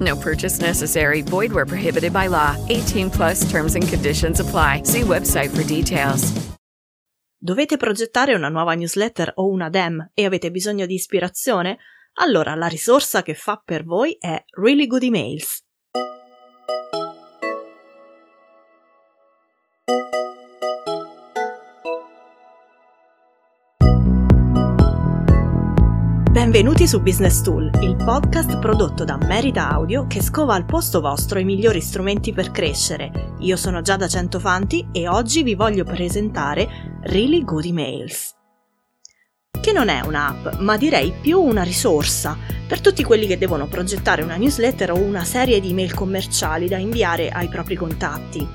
No purchase necessary. Void where prohibited by law. 18 plus terms and conditions apply. See website for details. Dovete progettare una nuova newsletter o una DEM e avete bisogno di ispirazione? Allora la risorsa che fa per voi è Really Good Emails. Benvenuti su Business Tool, il podcast prodotto da Merita Audio che scova al posto vostro i migliori strumenti per crescere. Io sono Giada Centofanti e oggi vi voglio presentare Really Good Emails. Che non è un'app, ma direi più una risorsa per tutti quelli che devono progettare una newsletter o una serie di email commerciali da inviare ai propri contatti.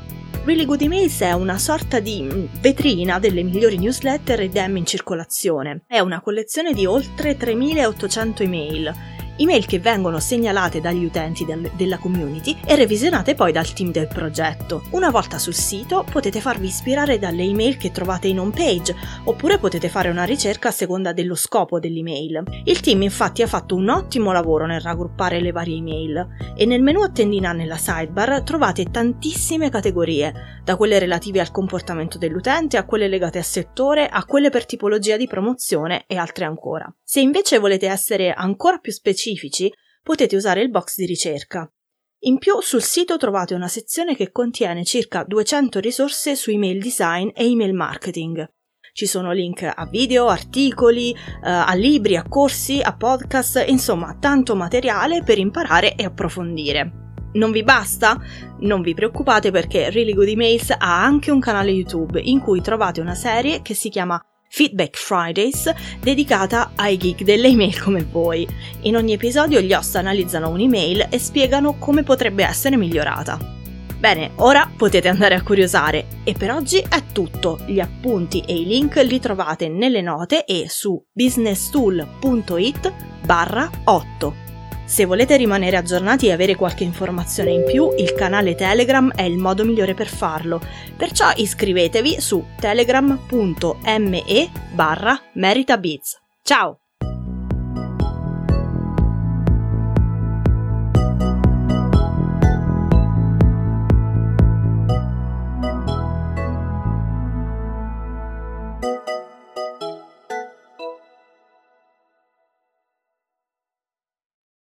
Really Good Emails è una sorta di mm, vetrina delle migliori newsletter e dem in circolazione. È una collezione di oltre 3800 email email che vengono segnalate dagli utenti del, della community e revisionate poi dal team del progetto. Una volta sul sito potete farvi ispirare dalle email che trovate in home page oppure potete fare una ricerca a seconda dello scopo dell'email. Il team infatti ha fatto un ottimo lavoro nel raggruppare le varie email e nel menu a tendina nella sidebar trovate tantissime categorie, da quelle relative al comportamento dell'utente a quelle legate a settore, a quelle per tipologia di promozione e altre ancora. Se invece volete essere ancora più specifici, potete usare il box di ricerca. In più sul sito trovate una sezione che contiene circa 200 risorse su email design e email marketing. Ci sono link a video, articoli, eh, a libri, a corsi, a podcast, insomma tanto materiale per imparare e approfondire. Non vi basta? Non vi preoccupate perché Really Good Emails ha anche un canale YouTube in cui trovate una serie che si chiama Feedback Fridays dedicata ai geek delle email come voi. In ogni episodio gli host analizzano un'email e spiegano come potrebbe essere migliorata. Bene, ora potete andare a curiosare e per oggi è tutto. Gli appunti e i link li trovate nelle note e su businesstool.it barra 8. Se volete rimanere aggiornati e avere qualche informazione in più, il canale Telegram è il modo migliore per farlo. Perciò iscrivetevi su telegram.me barra meritabiz. Ciao!